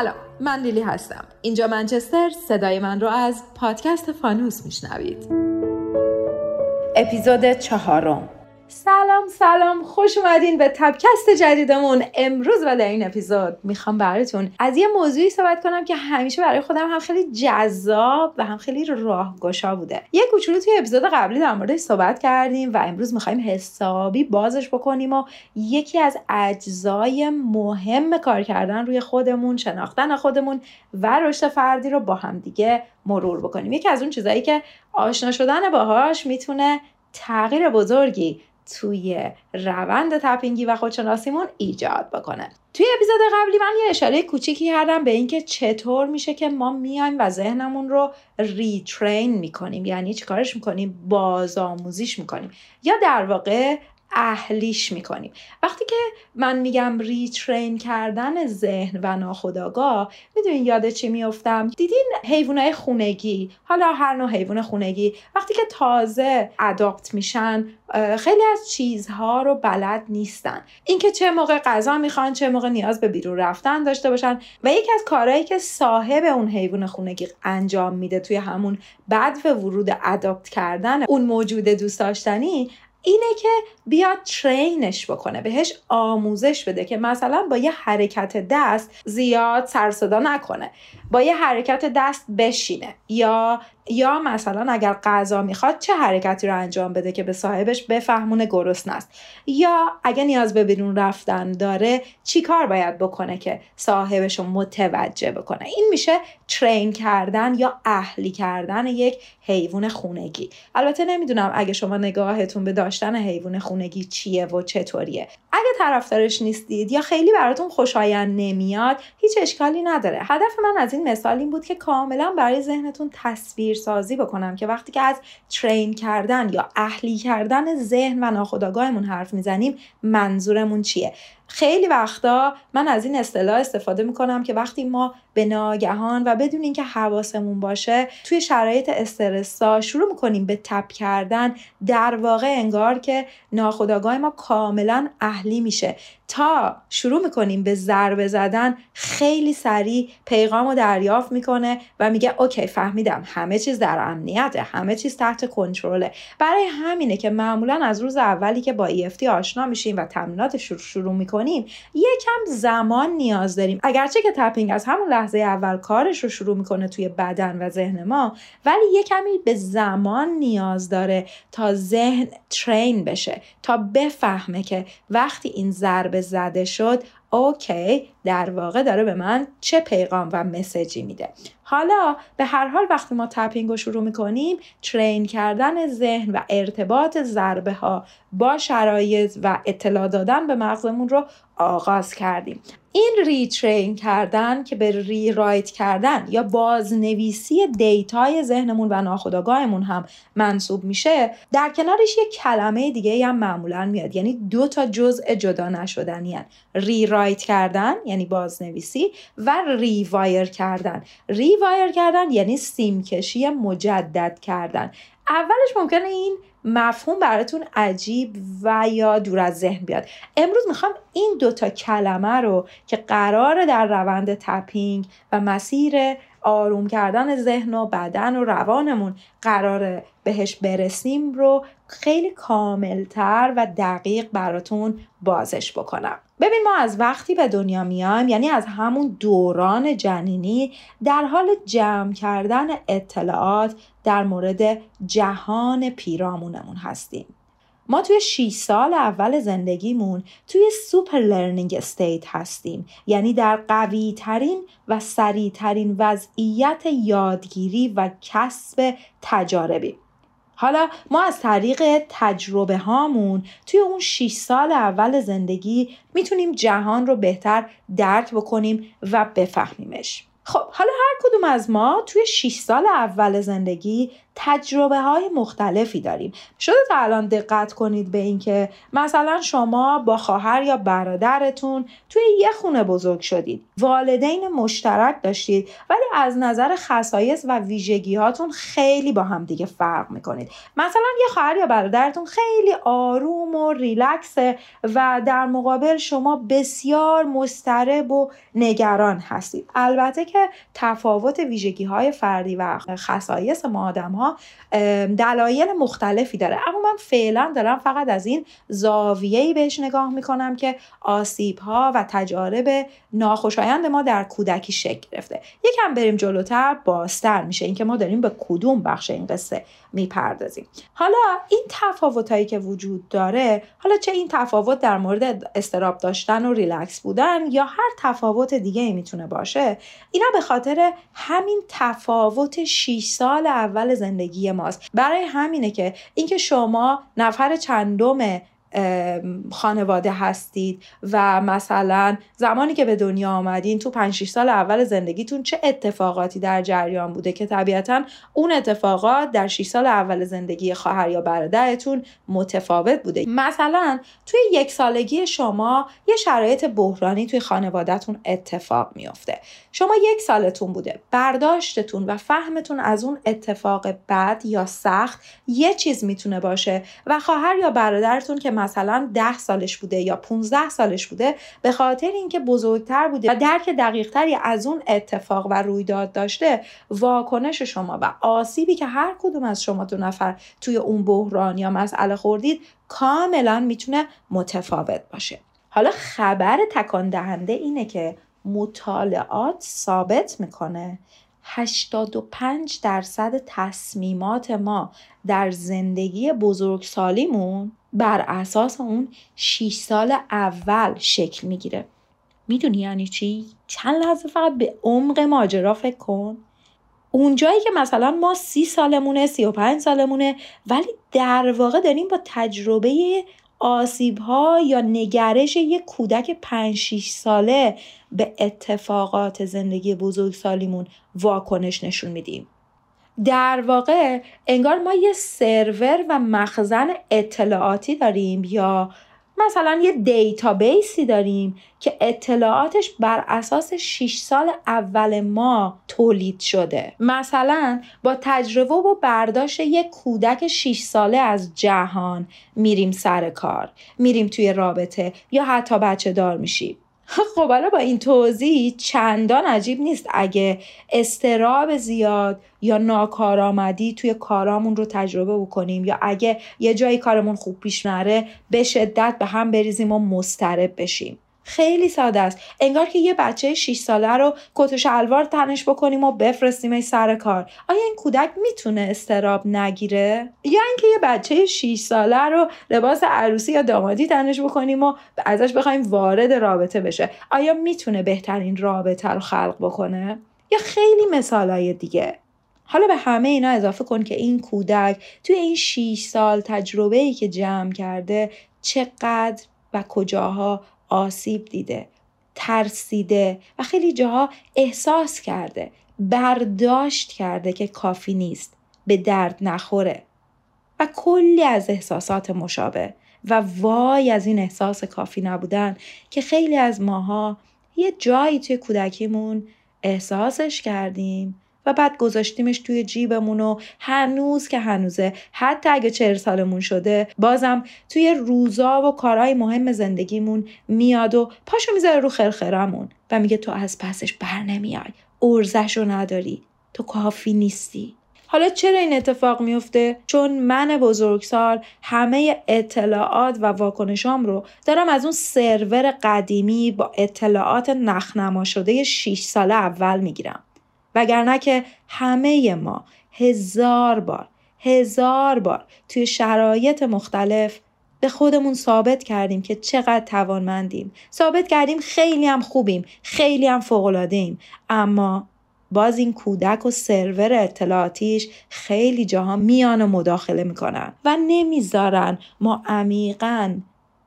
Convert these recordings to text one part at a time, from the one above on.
سلام من لیلی هستم. اینجا منچستر صدای من رو از پادکست فانوس میشنوید. اپیزود چهارم. سلام سلام. خوش اومدین به تبکست جدیدمون. امروز و در این اپیزود می‌خوام براتون از یه موضوعی صحبت کنم که همیشه برای خودم هم خیلی جذاب و هم خیلی راهگشا بوده. یه کوچولو توی اپیزود قبلی در موردش صحبت کردیم و امروز می‌خوایم حسابی بازش بکنیم و یکی از اجزای مهم کار کردن روی خودمون شناختن خودمون و رشد فردی رو با هم دیگه مرور بکنیم. یکی از اون چیزایی که آشنا شدن باهاش می‌تونه تغییر بزرگی توی روند تپینگی و خودشناسیمون ایجاد بکنه. توی اپیزود قبلی من یه اشاره کوچیکی کردم به اینکه چطور میشه که ما میایم و ذهنمون رو ریترین می‌کنیم. یعنی چیکارش می‌کنیم؟ بازآموزیش می‌کنیم. یا در واقع اهلیش می‌کنیم. وقتی که من میگم ریترین کردن ذهن و ناخداگاه می‌دونین یاد چی میفتم دیدین حیوانات خونگی؟ حالا هر نوع حیوان خونگی. وقتی که تازه اداپت میشن خیلی از چیزها رو بلد نیستن. اینکه چه موقع غذا می‌خوان چه موقع نیاز به بیرون رفتن داشته باشن. و یکی از کارهایی که صاحب اون حیوان خونگی انجام میده توی همون بعد به ورود اداپت کردن اون موجود دوست داشتنی اینه که بیاد ترینش بکنه بهش آموزش بده که مثلا با یه حرکت دست زیاد سرصدا نکنه. با یه حرکت دست بشینه. یا یا مثلا اگر غذا می‌خواد چه حرکتی رو انجام بده که به صاحبش بفهمونه گرسنه است. یا اگه نیاز به بیرون رفتن داره چی کار باید بکنه که صاحبش رو متوجه بکنه؟ این میشه ترین کردن یا اهلی کردن یک حیوان خونگی. البته نمی‌دونم اگه شما نگاهتون به داشتن حیوان خونگی چیه و چطوریه. اگه طرفدارش نیستید یا خیلی براتون خوشایند نمیاد هیچ اشکالی نداره. هدف من از این مثال این بود که کاملا برای ذهنتون تصویر سازی بکنم که وقتی که از ترین کردن یا اهلی کردن ذهن و ناخودآگاهمون حرف می‌زنیم منظورمون چیه؟ خیلی وقتا من از این اصطلاح استفاده می‌کنم که وقتی ما به ناگهان و بدون اینکه حواسمون باشه توی شرایط استرسا شروع می‌کنیم به تپ کردن در واقع انگار که ناخودآگاه ما کاملا اهلی میشه. تا شروع می‌کنیم به ضربه زدن خیلی سریع پیغام رو دریافت می‌کنه و میگه اوکی فهمیدم همه چیز در امنیته همه چیز تحت کنترله. برای همینه که معمولا از روز اولی که با EFT آشنا میشیم و تمریناتش رو شروع می‌کنیم یکم زمان نیاز داریم. اگرچه که تپینگ از همون لحظه اول کارش رو شروع می‌کنه توی بدن و ذهن ما ولی یه کمی به زمان نیاز داره تا ذهن ترین بشه تا بفهمه که وقتی این ضربه زده شد اوکی در واقع داره به من چه پیغام و مسیجی میده. حالا به هر حال وقتی ما تپینگ رو شروع می‌کنیم ترین کردن ذهن و ارتباط ضربه ها با شرایط و اطلاع دادن به مغزمون رو آغاز کردیم. این retrain کردن که به rewrite کردن یا بازنویسی data ی ذهنمون و ناخودآگاهمون هم منسوب میشه در کنارش یک کلمه دیگه هم معمولا میاد. یعنی دو تا جزء جدا نشدنی. rewrite کردن یعنی بازنویسی و rewire کردن. rewire کردن یعنی سیمکشی مجدد کردن. اولش ممکنه این مفهوم براتون عجیب و یا دور از ذهن بیاد. امروز می‌خوام این دوتا کلمه رو که قرار در روند تپینگ و مسیر آروم کردن ذهن و بدن و روانمون قرار بهش برسیم رو خیلی کاملتر و دقیق براتون بازش بکنم. ببین ما از وقتی به دنیا میایم یعنی از همون دوران جنینی در حال جمع کردن اطلاعات در مورد جهان پیرامونمون هستیم. ما توی 6 سال اول زندگیمون توی super learning state هستیم. یعنی در قوی ترین و سریع ترین وضعیت یادگیری و کسب تجربه‌ایم. حالا ما از طریق تجربه هامون توی اون 6 سال اول زندگی می‌تونیم جهان رو بهتر درک بکنیم و بفهمیمش. خب حالا هر کدوم از ما توی 6 سال اول زندگی تجربه های مختلفی داریم. شده تا الان دقت کنید به اینکه مثلا شما با خواهر یا برادرتون توی یه خونه بزرگ شدید. والدین مشترک داشتید ولی از نظر خصایص و ویژگی هاتون خیلی با هم دیگه فرق می‌کنید. مثلا یه خواهر یا برادرتون خیلی آروم و ریلکسه و در مقابل شما بسیار مضطرب و نگران هستید. البته که تفاوت ویژگی های فردی و خصایص ما آدم ها دلایل مختلفی داره. اما من فعلا دارم فقط از این زاویه‌ای بهش نگاه می‌کنم که آسیب ها و تجارب ناخوشایند ما در کودکی شکل گرفته. یکم بریم جلوتر بازتر میشه. اینکه ما داریم به کدوم بخش این قصه می‌پردازیم. حالا این تفاوت هایی که وجود داره حالا چه این تفاوت در مورد استراب داشتن و ریلکس بودن یا هر تفاوت دیگه می‌تونه باشه اینا به خاطر همین تفاوت 6 سال اول زندگی ماست. برای همینه که اینکه شما نفر چندم خانواده هستید و مثلا زمانی که به دنیا آمدین تو 5 سال اول زندگیتون چه اتفاقاتی در جریان بوده که طبیعتا اون اتفاقات در 6 سال اول زندگی خواهر یا برادرتون متفاوت بوده؟ مثلا توی یک سالگی شما یه شرایط بحرانی توی خانوادهتون اتفاق میافته. شما یک سالتون بوده. برداشتتون و فهمتون از اون اتفاق بد یا سخت یه چیز می‌تونه باشه و خواهر یا برادرتون که مثلا ده سالش بوده یا 15 سالش بوده به خاطر اینکه بزرگتر بوده و درک دقیقتری از اون اتفاق و رویداد داشته واکنش شما و آسیبی که هر کدوم از شما دو نفر توی اون بحران یا مسئله خوردید کاملا می‌تونه متفاوت باشه. حالا خبر تکان دهنده اینه که مطالعات ثابت می‌کنه. 85 درصد تصمیمات ما در زندگی بزرگسالیمون بر اساس اون 6 سال اول شکل می‌گیره می‌دونی یعنی چی؟ چند لحظه فقط به عمق ماجرا فکر کن اونجایی که مثلا ما سی سالمونه سی و پنج سالمونه ولی در واقع داریم با تجربه آسیب ها یا نگرش یک کودک 5 6 ساله به اتفاقات زندگی بزرگسالیمون واکنش نشون میدیم. در واقع انگار ما یه سرور و مخزن اطلاعاتی داریم یا مثلا یه دیتابیسی داریم که اطلاعاتش بر اساس 6 سال اول ما تولید شده. مثلا با تجربه و برداشت یک کودک 6 ساله از جهان میریم سر کار میریم توی رابطه یا حتی بچه دار میشیم. خب حالا با این توضیح چندان عجیب نیست اگه استراب زیاد یا ناکارآمدی توی کارامون رو تجربه بکنیم یا اگه یه جایی کارمون خوب پیش نره به شدت به هم بریزیم و مسترب بشیم. خیلی ساده است. انگار که یه بچه 6 ساله رو کت و شلوار تنش بکنیم و بفرستیم سر کار. آیا این کودک می‌تونه استراب نگیره؟ یا اینکه یه بچه 6 ساله رو لباس عروسی یا دامادی تنش بکنیم و ازش بخوایم وارد رابطه بشه. آیا می‌تونه بهترین رابطه رو خلق بکنه؟ یا خیلی مثالای دیگه. حالا به همه اینا اضافه کن که این کودک توی این 6 سال تجربه ای که جمع کرده چقدر و کجاها آسیب دیده ترسیده و خیلی جاها احساس کرده برداشت کرده که کافی نیست به درد نخوره. و کلی از احساسات مشابه و وای از این احساس کافی نبودن که خیلی از ماها یه جایی توی کودکیمون احساسش کردیم و بعد گذاشتیمش توی جیبمون و هنوز که هنوزه حتی اگه چهر سالمون شده بازم توی روزا و کارهای مهم زندگیمون میاد و پاشو می‌ذاره رو خرخرمون و میگه تو از پسش بر نمیای ارزش رو نداری تو کافی نیستی حالا چرا این اتفاق میفته؟ چون من بزرگسال همه اطلاعات و واکنشام رو دارم از اون سرور قدیمی با اطلاعات نخنما شده 6 ساله اول می‌گیرم. وگرنه که همه ما هزار بار هزار بار توی شرایط مختلف به خودمون ثابت کردیم که چقدر توانمندیم. ثابت کردیم خیلی هم خوبیم خیلی هم فوقلاده ایم اما باز این کودک و سرور اطلاعاتیش خیلی جاها میان و مداخله می‌کنن و نمی‌ذارن ما عمیقا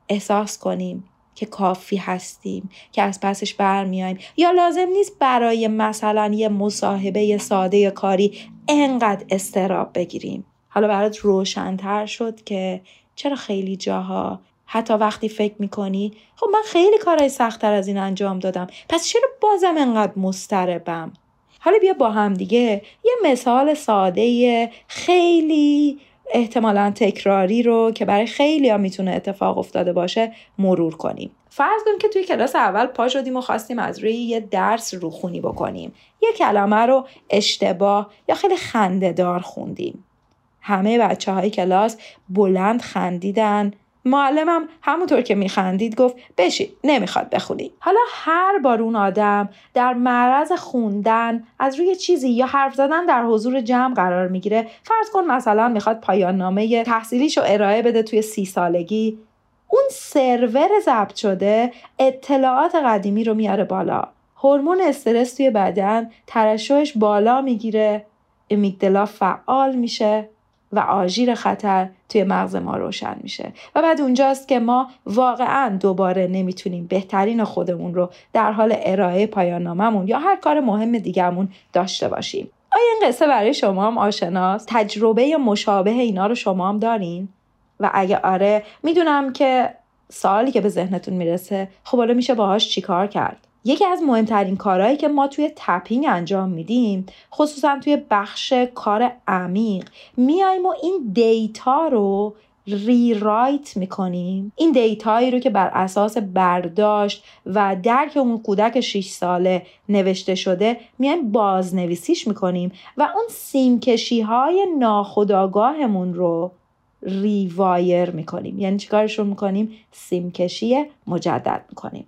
احساس کنیم که کافی هستیم که از پسش برمیایم یا لازم نیست برای مثلا یه مصاحبه ساده کاری انقدر استراب بگیریم. حالا برات روشنتر شد که چرا خیلی جاها حتی وقتی فکر می‌کنی خب من خیلی کارهای سختتر از این انجام دادم پس چرا بازم انقدر مستربم حالا بیا با هم دیگه یه مثال ساده خیلی احتمالا تکراری رو که برای خیلی ها می‌تونه اتفاق افتاده باشه مرور کنیم. فرض کنیم که توی کلاس اول پا شدیم و خواستیم از روی یه درس روخونی بکنیم. یه کلمه رو اشتباه یا خیلی خندهدار خوندیم. همه بچه های کلاس بلند خندیدن. معلمم همونطور که میخندید گفت بشید نمی‌خواد بخونی. حالا هر بار اون آدم در معرض خوندن از روی چیزی یا حرف زدن در حضور جمع قرار می‌گیره فرض کن مثلا می‌خواد پایان نامه تحصیلیشو ارائه بده توی سی سالگی اون سرور ضبط شده اطلاعات قدیمی رو میاره بالا. هورمون استرس توی بدن ترشحش بالا می‌گیره امیگدلا فعال میشه. و آژیر خطر توی مغز ما روشن میشه. و بعد اونجاست که ما واقعا دوباره نمی‌تونیم بهترین خودمون رو در حال ارائه پایان ناممون یا هر کار مهم دیگهمون داشته باشیم. آیا این قصه برای شما هم آشناست؟ تجربه مشابه اینا رو شما هم دارین؟ و اگه آره می‌دونم که سوالی که به ذهنتون می‌رسه خب حالا میشه باهاش چیکار کرد؟ یکی از مهمترین کارهایی که ما توی tapping انجام میدیم خصوصا توی بخش کار عمیق میایم و این data رو rewrite می‌کنیم. این data یی رو که بر اساس برداشت و درک اون کودک 6 ساله نوشته شده میایم بازنویسیش می‌کنیم و اون سیمکشی های ناخودآگاهمون رو rewire می‌کنیم. یعنی چیکارش رو می‌کنیم؟ سیمکشی مجدد می‌کنیم.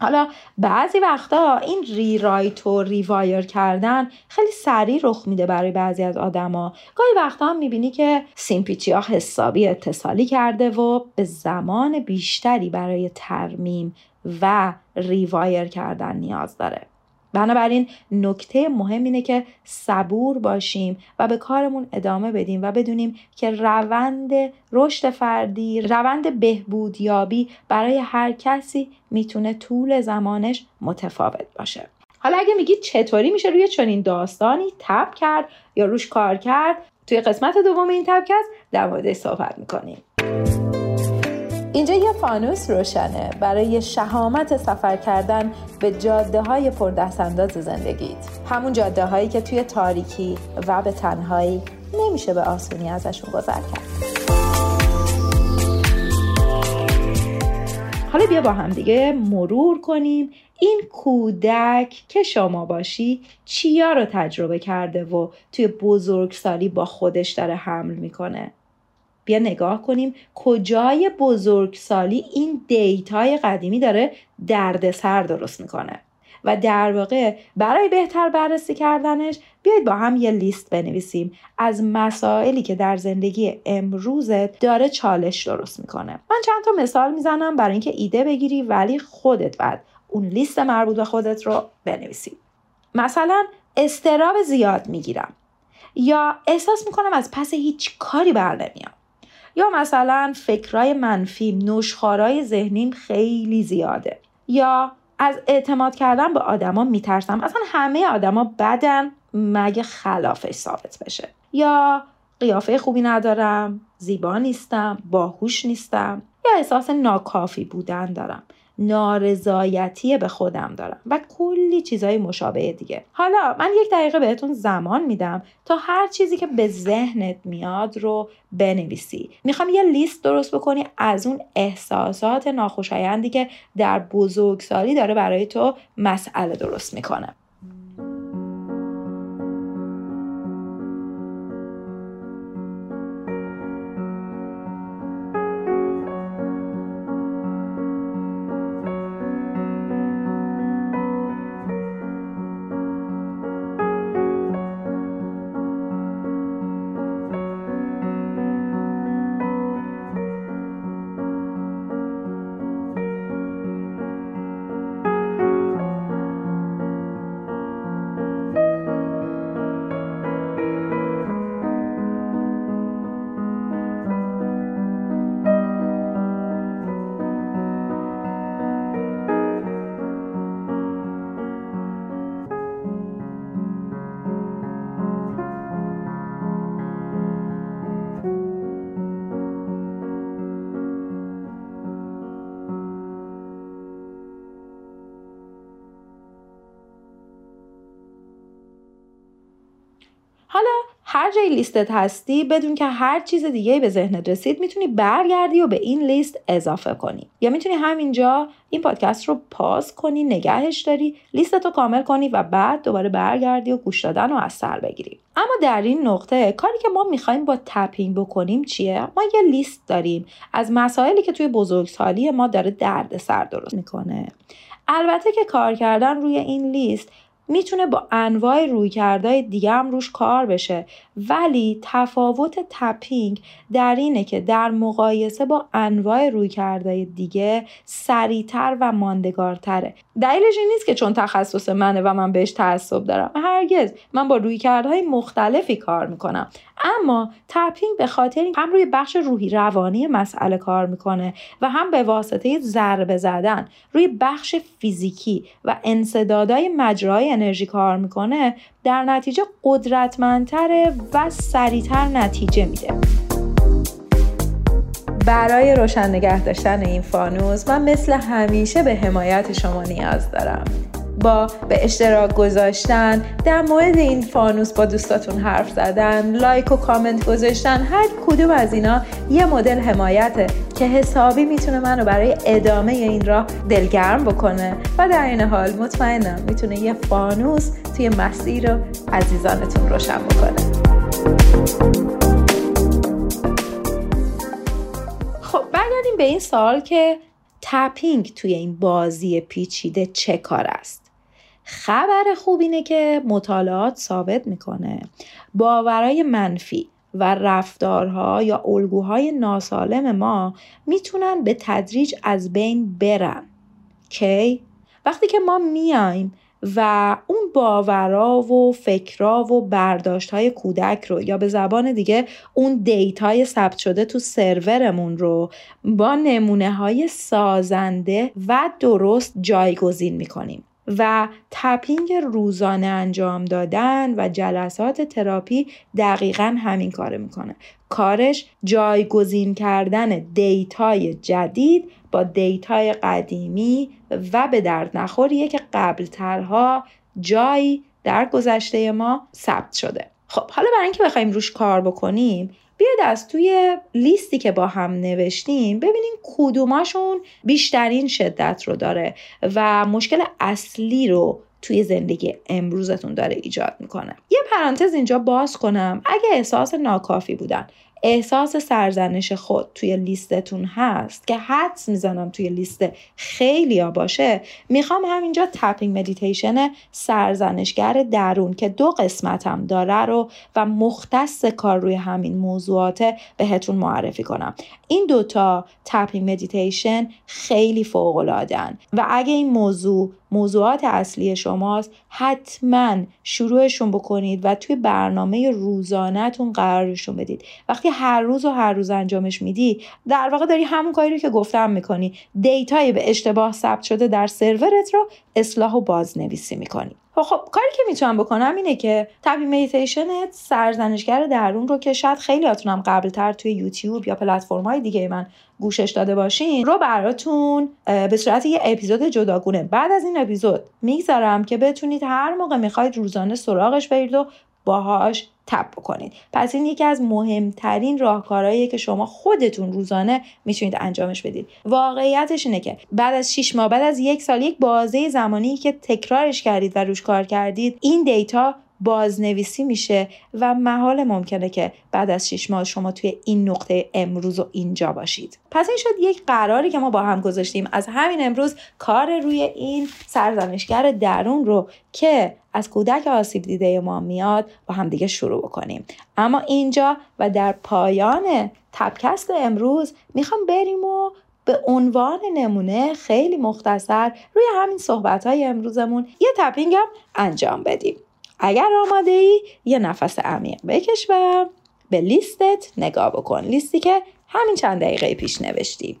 حالا بعضی وقتا این rewrite و rewire کردن خیلی سریع رخ میده برای بعضی از آدما. گاهی وقتا هم می‌بینی که سیمپیچی حسابی اتصالی کرده و به زمان بیشتری برای ترمیم و rewire کردن نیاز داره. بنابراین نکته مهم اینه که صبور باشیم و به کارمون ادامه بدیم و بدونیم که روند رشد فردی روند بهبودیابی برای هر کسی می‌تونه طول زمانش متفاوت باشه. حالا اگه میگید چطوری میشه روی چنین داستانی تب کرد یا روش کار کرد توی قسمت دوم این تبکست در موردش صحبت می‌کنیم. اینجا یه فانوس روشنه. برای شهامت سفر کردن به جاده های پردستانداز زندگیت. همون جاده هایی که توی تاریکی و به تنهایی نمیشه به آسونی ازشون گذر کرد. حالا بیا با هم دیگه مرور کنیم. این کودک که شما باشی چیا رو تجربه کرده و توی بزرگسالی با خودش داره حمل می‌کنه؟ بیا نگاه کنیم کجای بزرگسالی این دیتای قدیمی داره دردسر درست می‌کنه. و در واقع برای بهتر بررسی کردنش بیاید با هم یه لیست بنویسیم از مسائلی که در زندگی امروزت داره چالش درست می‌کنه. من چند تا مثال می‌زنم برای اینکه ایده بگیری ولی خودت بعد اون لیست مربوط به خودت رو بنویسی. مثلا استراب زیاد می‌گیرم یا احساس می‌کنم از پس هیچ کاری بر نمیام. یا مثلا فکرای منفی نوشخارای ذهنیم خیلی زیاده. یا از اعتماد کردن به آدما میترسم. اصلا همه آدما بدن مگه خلافش ثابت بشه. یا قیافه خوبی ندارم زیبا نیستم باهوش نیستم. یا احساس ناکافی بودن دارم. نارضایتی به خودم دارم و کلی چیزهای مشابه دیگه. حالا من یک دقیقه بهتون زمان میدم تا هر چیزی که به ذهنت میاد رو بنویسی. می‌خوام یه لیست درست بکنی از اون احساسات ناخوشایندی که در بزرگسالی داره برای تو مسئله درست می‌کنه. هر جای لیستت هستی بدون که هر چیز دیگه به ذهنت رسید می‌تونی برگردی و به این لیست اضافه کنی. یا می‌تونی همینجا این پادکست رو پاس کنی نگهش داری لیستتو کامل کنی و بعد دوباره برگردی و گوش دادن رو از سر بگیری. اما در این نقطه کاری که ما می‌خوایم با تپینگ بکنیم چیه؟ ما یه لیست داریم. از مسائلی که توی بزرگسالی ما داره درد سر درست می‌کنه. البته که کار کردن روی این لیست می‌تونه با انواع رویکردهای دیگه هم روش کار بشه. ولی تفاوت تپینگ در اینه که در مقایسه با انواع رویکردهای دیگه سریعتر و ماندگارتره. دلیلش این نیست که چون تخصص منه و من بهش تعصب دارم. هرگز. من با رویکردهای مختلفی کار می‌کنم. اما تپینگ به خاطر هم روی بخش روحی روانی مسئله کار می‌کنه و هم به واسطه ضربه زدن. روی بخش فیزیکی و انصدادهای مجرای انرژی کار می‌کنه در نتیجه قدرتمندتره و سریعتر نتیجه میده. برای روشن نگه داشتن این فانوس من مثل همیشه به حمایت شما نیاز دارم. با به اشتراک گذاشتن. در مورد این فانوس با دوستاتون حرف زدن لایک و کامنت گذاشتن هر کدوم از اینا یه مدل حمایته که حسابی می‌تونه منو برای ادامه این راه دلگرم بکنه. و در این حال مطمئنم می‌تونه یه فانوس توی مسیر رو عزیزانتون روشن بکنه. خب برگردیم به این سوال که تپینگ توی این بازی پیچیده چه کار است؟ خبر خوب اینه که مطالعات ثابت می‌کنه. باورای منفی و رفتارها یا الگوهای ناسالم ما می‌تونن به تدریج از بین برن. کی؟ وقتی که ما میایم و اون باورا و فکرا و برداشت های کودک رو یا به زبان دیگه اون data ی ثبت شده تو سرورمون رو با نمونه های سازنده و درست جایگزین می‌کنیم. و tapping روزانه انجام دادن و جلسات تراپی دقیقا همین کارو می‌کنه. کارش جایگزین کردن data ی جدید با data ی قدیمی و به درد نخوریه که قبلترها جایی در گذشته ما ثبت شده. خب حالا برای اینکه بخوایم روش کار بکنیم بیاید از توی لیستی که با هم نوشتیم ببینیم کدوماشون بیشترین شدت رو داره و مشکل اصلی رو توی زندگی امروزتون داره ایجاد می‌کنه. یه پرانتز اینجا باز کنم. اگه احساس ناکافی بودن احساس سرزنش خود توی لیستتون هست که حدس می‌زنم توی لیست خیلی ها باشه می‌خوام همینجا tapping meditation سرزنشگر درون که دو قسمت هم داره رو و مختص کار روی همین موضوعات بهتون معرفی کنم. این دوتا tapping meditation خیلی فوق و اگه این موضوع موضوعات اصلی شماست حتما شروعشون بکنید و توی برنامه روزانهتون قرارشون بدید. وقتی هر روز و هر روز انجامش میدی در واقع داری همون کاری رو که گفتم می‌کنی. data ی به اشتباه ثبت شده در سرورت رو اصلاح و بازنویسی می‌کنی. خب, خب کاری که می‌تونم بکنم اینه که tapping meditation سرزنشگر درون رو که شاید خیلی هاتونم قبلتر توی یوتیوب یا پلتفرم های دیگه من گوشش داده باشین رو براتون به صورت یه اپیزود جداگونه. بعد از این اپیزود می‌گذارم که بتونید هر موقع می‌خواید روزانه سراغش برید و باهاش tap بکنید. پس این یکی از مهمترین راهکارهاییه که شما خودتون روزانه می‌تونید انجامش بدید. واقعیتش اینه که بعد از 6 ماه بعد از یک سال یک بازه زمانی که تکرارش کردید و روش کار کردید این data بازنویسی میشه و محال ممکنه که بعد از 6 ماه شما توی این نقطه امروز و اینجا باشید. پس این شد یک قراری که ما با هم گذاشتیم. از همین امروز کار روی این سرزنشگر درون رو که از کودک آسیب دیده ما میاد با هم دیگه شروع بکنیم. اما اینجا و در پایان تبکست امروز می‌خوام بریم و به عنوان نمونه خیلی مختصر روی همین صحبت های امروزمون یه تپینگ هم انجام بدیم. اگر آماده ای یه نفس عمیق بکش و به لیستت نگاه بکن. لیستی که همین چند دقیقه پیش نوشتی.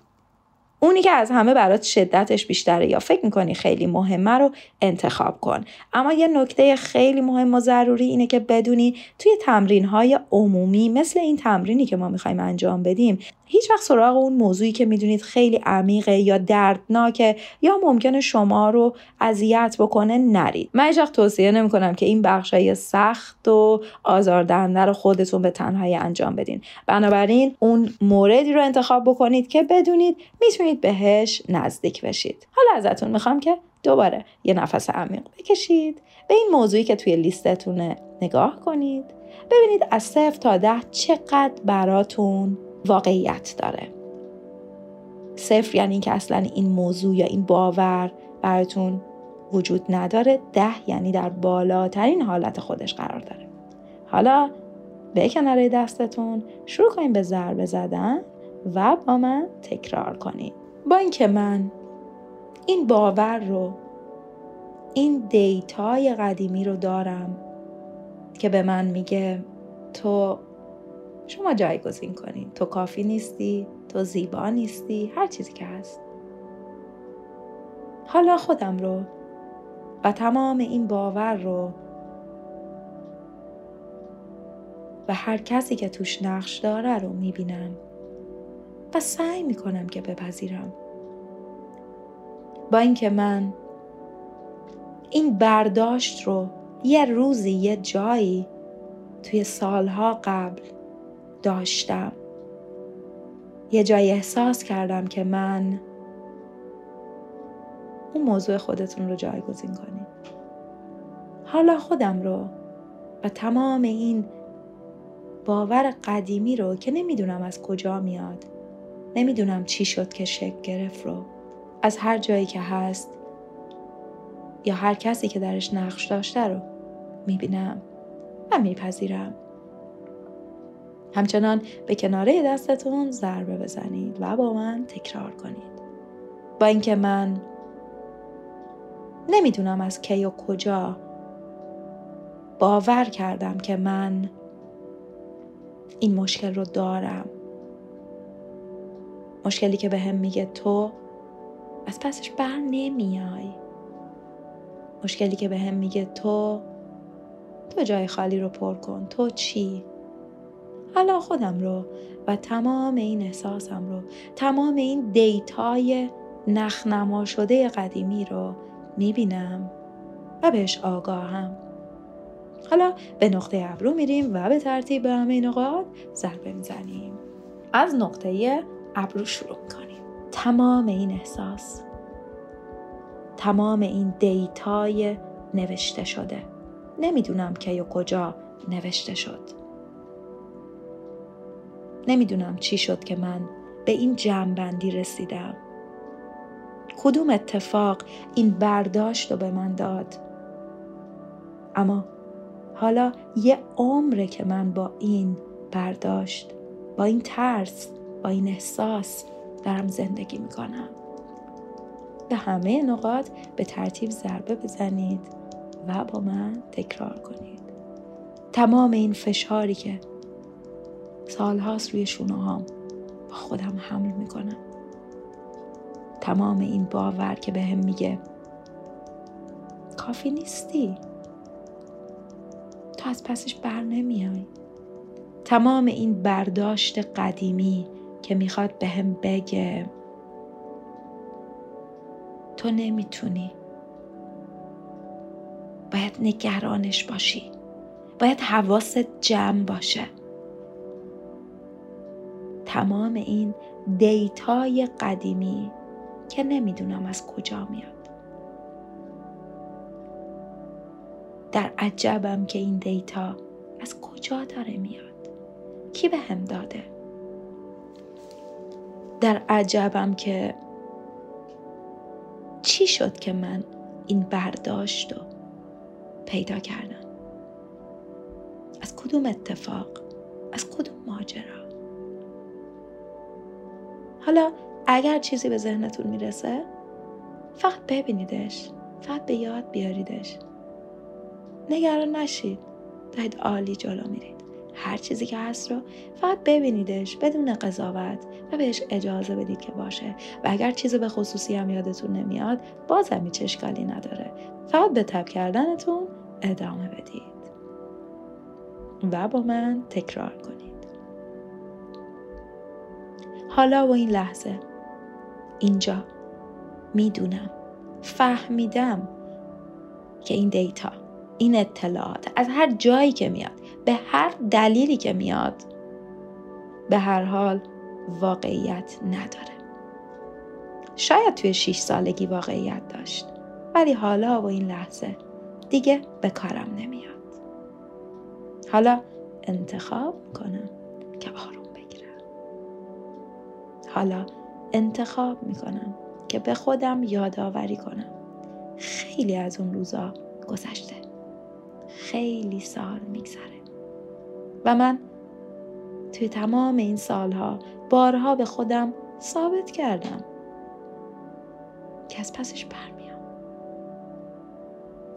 اونی که از همه برات شدتش بیشتره یا فکر می‌کنی خیلی مهمه رو انتخاب کن. اما یه نکته خیلی مهم و ضروری اینه که بدونی توی تمرین های عمومی مثل این تمرینی که ما می‌خوایم انجام بدیم هیچ وقت سراغ اون موضوعی که می‌دونید خیلی عمیقه یا دردناکه یا ممکنه شما رو اذیت بکنه نرید. من هیچ وقت توصیه نمی‌کنم که این بخشای سخت و آزاردهنده رو خودتون به تنهایی انجام بدین. بنابراین اون موردی رو انتخاب بکنید که بدونید می‌تونید بهش نزدیک بشید. حالا ازتون می‌خوام که دوباره یه نفس عمیق بکشید به این موضوعی که توی لیستتونه نگاه کنید ببینید از صفر تا ده چقدر براتون واقعیت داره. صفر یعنی اینکه اصلا این موضوع یا این باور براتون وجود نداره. ده یعنی در بالاترین حالت خودش قرار داره. حالا به کناره دستتون شروع کنید به ضربه زدن و با من تکرار کنید با اینکه من این باور رو این دیتای قدیمی رو دارم که به من میگه تو شما جایگزین کنید تو کافی نیستی تو زیبا نیستی هر چیزی که هست. حالا خودم رو و تمام این باور رو و هر کسی که توش نقش داره رو می‌بینم و سعی می‌کنم که بپذیرم. با اینکه من این برداشت رو یه روزی یه جایی توی سالها قبل داشتم. یه جایی احساس کردم که من اون موضوع خودتون رو جایگزین کنید حالا خودم رو و تمام این باور قدیمی رو که نمی‌دونم از کجا میاد نمی‌دونم چی شد که شکل گرفت رو از هر جایی که هست یا هر کسی که درش نقش داشته رو می‌بینم و میپذیرم. همچنان به کناره دستتون ضربه بزنید و با من تکرار کنید. با اینکه من نمی‌دونم از کی و کجا باور کردم که من این مشکل رو دارم. مشکلی که به هم میگه تو از پسش بر نمیای. مشکلی که به هم میگه تو تو جای خالی رو پر کن. تو چی؟ حالا خودم رو و تمام این احساسم رو تمام این دیتای نخنما شده قدیمی رو می‌بینم و بهش آگاهم. حالا به نقطه ابرو میریم و به ترتیب به همه نقاط ضربه می‌زنیم. از نقطه ابرو شروع کنیم تمام این احساس تمام این دیتای نوشته شده. نمی‌دونم کی و کجا نوشته شد. نمی‌دونم چی شد که من به این جمعبندی رسیدم. کدوم اتفاق این برداشت رو به من داد؟ اما حالا یه عمره که من با این برداشت با این ترس با این احساس دارم زندگی می‌کنم. به همه نقاط به ترتیب ضربه بزنید و با من تکرار کنید. تمام این فشاری که سالهاست روی شونه هام با خودم حمل می‌کنم. تمام این باور که به هم میگه. کافی نیستی. تو از پسش بر نمیای تمام این برداشت قدیمی که می‌خواد به هم بگه. تو نمی‌تونی. باید نگرانش باشی. باید حواست جمع باشه. تمام این دیتای قدیمی که نمی‌دونم از کجا میاد. در عجبم که این دیتا از کجا داره میاد. کی به هم داده؟ در عجبم که چی شد که من این برداشت رو پیدا کردم؟ از کدوم اتفاق؟ از کدوم ماجرا؟ حالا اگر چیزی به ذهنتون می‌رسه فقط ببینیدش فقط به یاد بیاریدش. نگران نشید. دارید عالی جلو میرید. هر چیزی که هست رو فقط ببینیدش بدون قضاوت و بهش اجازه بدید که باشه. و اگر چیزی به خصوصی هم یادتون نمیاد بازم هیچ اشکالی نداره. فقط به تب کردنتون ادامه بدید. و با من تکرار کنید. حالا و این لحظه. اینجا. می‌دونم. فهمیدم که این دیتا این اطلاعات از هر جایی که میاد به هر دلیلی که میاد به هر حال واقعیت نداره. شاید توی 6 سالگی واقعیت داشت ولی حالا و این لحظه دیگه به کارم نمیاد. حالا انتخاب می‌کنم که آروم حالا انتخاب می‌کنم که به خودم یادآوری کنم. خیلی از اون روزا گذشته. خیلی سال میگذره. و من توی تمام این سالها بارها به خودم ثابت کردم که از پسش برمیام.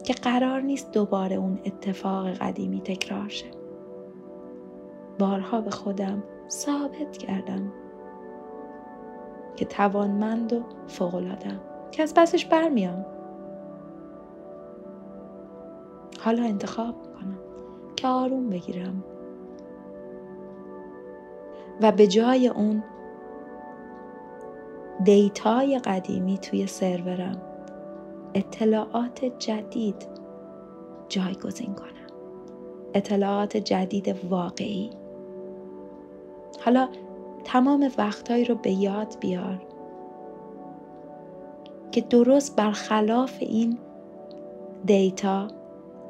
که قرار نیست دوباره اون اتفاق قدیمی تکرار شه. بارها به خودم ثابت کردم که توانمند و فوقلادم که از پسش برمیام. حالا انتخاب می‌کنم که آروم بگیرم. و به جای اون دیتای قدیمی توی سرورم اطلاعات جدید جایگزین کنم. اطلاعات جدید واقعی. حالا تمام وقتهایی رو به یاد بیار که درست برخلاف این دیتا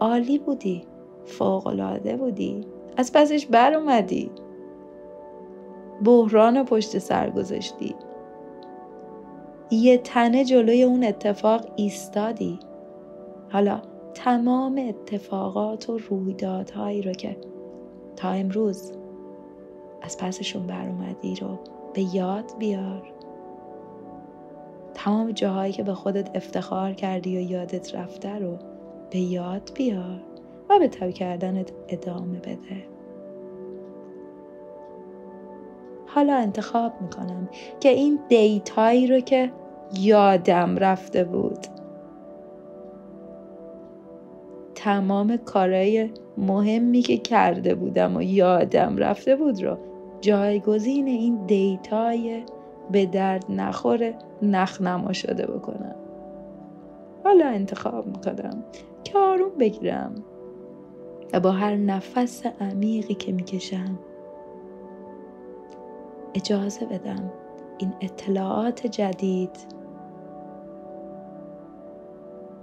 عالی بودی فوقالعاده بودی. از پسش بر اومدی بحران پشت سر گذاشتی. یه تنه جلوی اون اتفاق ایستادی. حالا تمام اتفاقات و رویدادهایی رو که تا امروز از پسشون بر اومدی رو به یاد بیار. تمام جاهایی که به خودت افتخار کردی و یادت رفته رو به یاد بیار و به تب کردنت ادامه بده. حالا انتخاب می‌کنم که این data یی رو که یادم رفته بود. تمام کارهای مهمی که کرده بودم و یادم رفته بود رو جایگزین این data ی به درد نخوره نخنما شده بکنم. حالا انتخاب می‌کنم که آروم بگیرم و با هر نفس عمیقی که می‌کشم اجازه بدم این اطلاعات جدید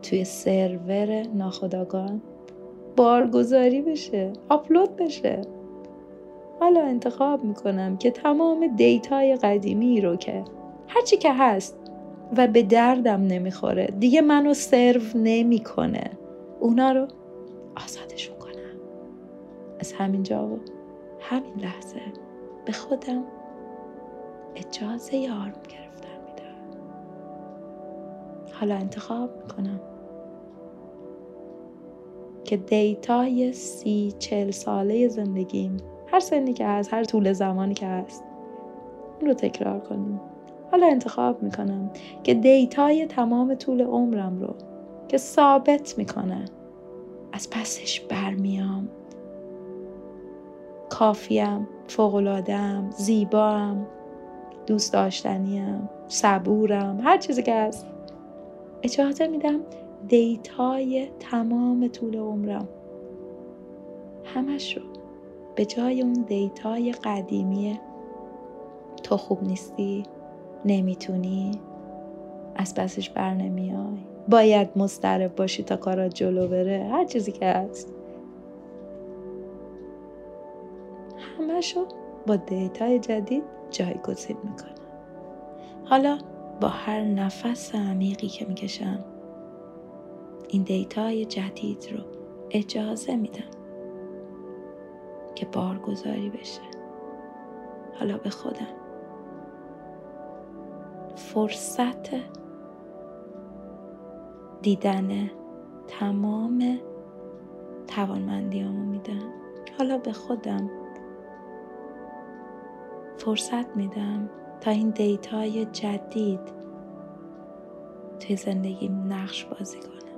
توی سرور ناخداگاه بارگذاری بشه آپلود بشه. حالا انتخاب می‌کنم که تمام دیتای قدیمی رو که هرچی که هست و به دردم نمی‌خوره دیگه منو سرو نمی‌کنه. اونا رو آزادشون کنم. از همین جا و همین لحظه به خودم اجازه آروم گرفتن میدم. حالا انتخاب می‌کنم که دیتای سی چل ساله زندگیم هر سنی که هست هر طول زمانی که هست اون رو تکرار کنیم. حالا انتخاب می‌کنم که data ی تمام طول عمرم رو که ثابت می‌کنه از پسش برمیام. کافیم فوق‌العاده‌ام زیبام دوست داشتنیم صبورم هر چیزی که هست. اجازه میدم data ی تمام طول عمرم همش رو به جای اون data ی قدیمی تو خوب نیستی نمی‌تونی از پسش بر نمیای. باید مضطرب باشی تا کارات جلو بره. هر چیزی که هست. همشو با data ی جدید جایگزین می‌کنم. حالا با هر نفس عمیقی که می‌کشم این data ی جدید رو اجازه میدم. که بارگذاری بشه. حالا به خودم. فرصت دیدن تمام توانمندیامو میدم. حالا به خودم فرصت میدم تا این دیتای جدید توی زندگیم نقش بازی کنه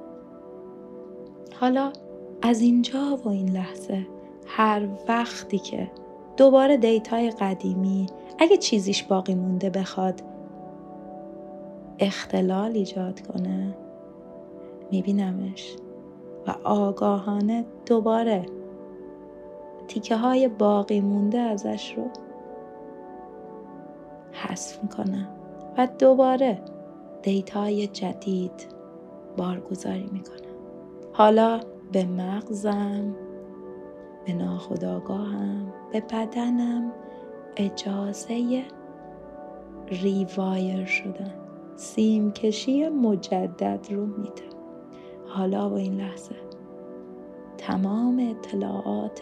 حالا از اینجا و این لحظه هر وقتی که دوباره دیتای قدیمی اگه چیزیش باقی مونده بخواد اختلال ایجاد کنه میبینمش و آگاهانه دوباره تیکه های باقی مونده ازش رو حذف می‌کنم و دوباره data ی جدید بارگذاری می‌کنم حالا به مغزم. به ناخودآگاهم به بدنم اجازه rewire شدن. سیم کشی مجدد رو میده. حالا با این لحظه. تمام اطلاعات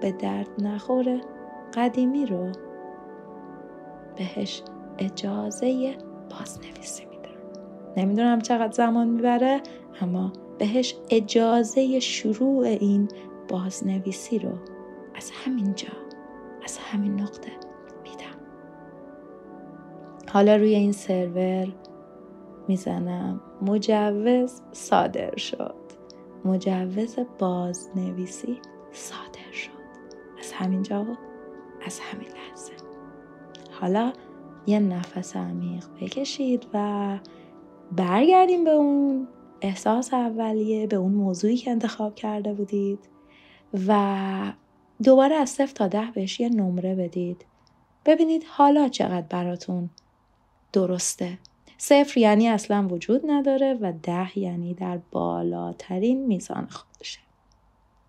به درد نخوره. قدیمی رو بهش اجازه بازنویسی میده. نمی‌دونم چقدر زمان می‌بره اما بهش اجازه شروع این بازنویسی رو از همین جا از همین نقطه میدم. حالا روی این سرور می‌زنم. مجوز صادر شد. مجوز بازنویسی صادر شد. از همین جا از همین لحظه. حالا یه نفس عمیق بکشید و برگردیم به اون احساس اولیه به اون موضوعی که انتخاب کرده بودید. و دوباره از صفر تا ده بهش یه نمره بدید. ببینید حالا چقدر براتون درسته. صفر یعنی اصلا وجود نداره و ده یعنی در بالاترین میزان خودشه.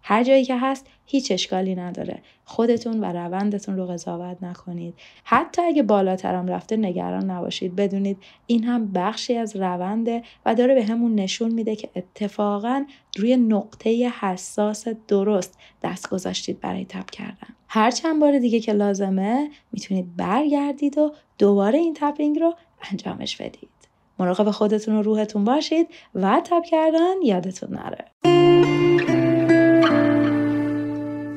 هر جایی که هست هیچ اشکالی نداره. خودتون و روندتون رو قضاوت نکنید. حتی اگه بالاترم رفته نگران نباشید. بدونید این هم بخشی از رونده و داره به همون نشون میده که اتفاقا روی نقطه حساس درست دست گذاشتید برای تب کردن. هر چند بار دیگه که لازمه می‌تونید برگردید و دوباره این تپینگ رو انجامش بدید. مراقب خودتون و روحتون باشید و تب کردن یادتون نره.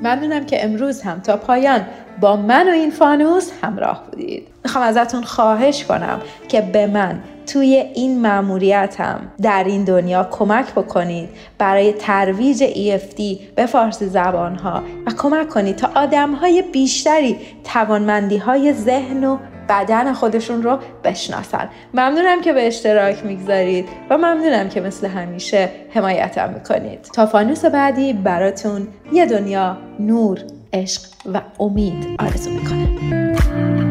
ممنونم که امروز هم تا پایان با من و این فانوس همراه بودید. می‌خوام ازتون خواهش کنم که به من توی این مأموریتم در این دنیا کمک بکنید برای ترویج EFT به فارسی زبانها و کمک کنید تا آدمهای بیشتری توانمندی های ذهن و بدن خودشون رو بشناسن. ممنونم که به اشتراک می‌گذارید و ممنونم که مثل همیشه حمایتم می‌کنید. تا فانوس بعدی براتون یه دنیا نور عشق و امید آرزو می‌کنم.